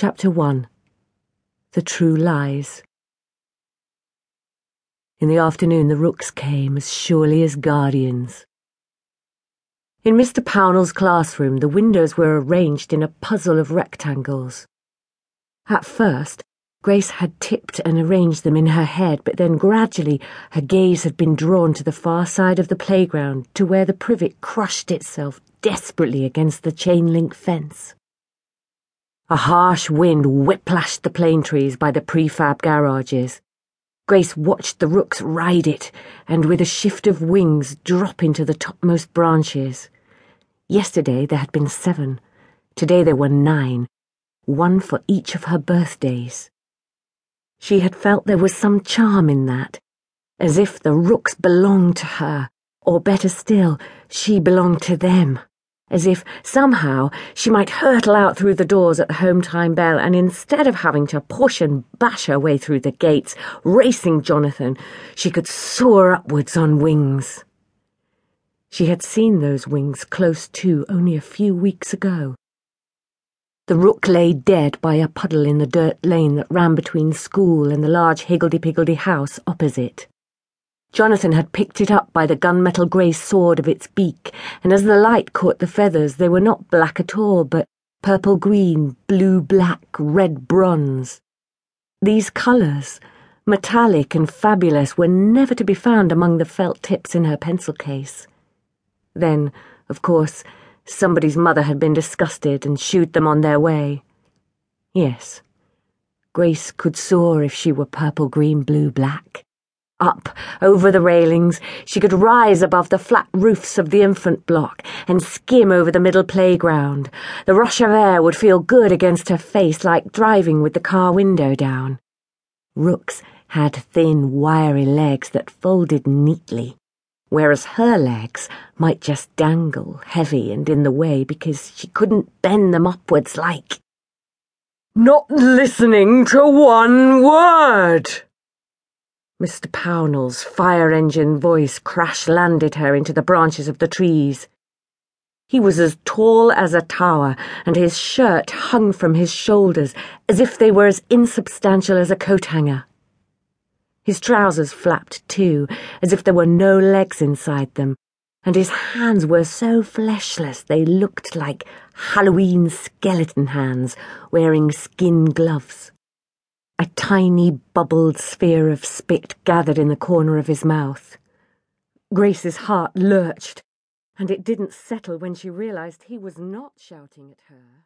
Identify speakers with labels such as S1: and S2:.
S1: Chapter 1 The True Lies. In the afternoon, the rooks came as surely as guardians. In Mr. Pownall's classroom, the windows were arranged in a puzzle of rectangles. At first, Grace had tipped and arranged them in her head, but then gradually her gaze had been drawn to the far side of the playground, to where the privet crushed itself desperately against the chain link fence. A harsh wind whiplashed the plane trees by the prefab garages. Grace watched the rooks ride it and with a shift of wings drop into the topmost branches. Yesterday there had been seven. Today there were nine, one for each of her birthdays. She had felt there was some charm in that, as if the rooks belonged to her, or better still, she belonged to them as if somehow she might hurtle out through the doors at the home time bell, and instead of having to push and bash her way through the gates, racing Jonathan, she could soar upwards on wings. She had seen those wings close to only a few weeks ago. The rook lay dead by a puddle in the dirt lane that ran between school and the large higgledy-piggledy house opposite. Jonathan had picked it up by the gunmetal grey sword of its beak, and as the light caught the feathers, they were not black at all, but purple green, blue black, red bronze. These colours, metallic and fabulous, were never to be found among the felt tips in her pencil case. Then, of course, somebody's mother had been disgusted and shooed them on their way. Yes, Grace could soar if she were purple, green, blue, black. Up, over the railings, she could rise above the flat roofs of the infant block and skim over the middle playground. The rush of air would feel good against her face like driving with the car window down. Rooks had thin, wiry legs that folded neatly, whereas her legs might just dangle, heavy and in the way, because she couldn't bend them upwards like. Not listening to one word! Mr. Pownall's fire engine voice crash landed her into the branches of the trees. He was as tall as a tower, and his shirt hung from his shoulders as if they were as insubstantial as a coat hanger. His trousers flapped too, as if there were no legs inside them, and his hands were so fleshless they looked like Halloween skeleton hands wearing skin gloves. A tiny bubbled sphere of spit gathered in the corner of his mouth. Grace's heart lurched, and it didn't settle when she realized he was not shouting at her.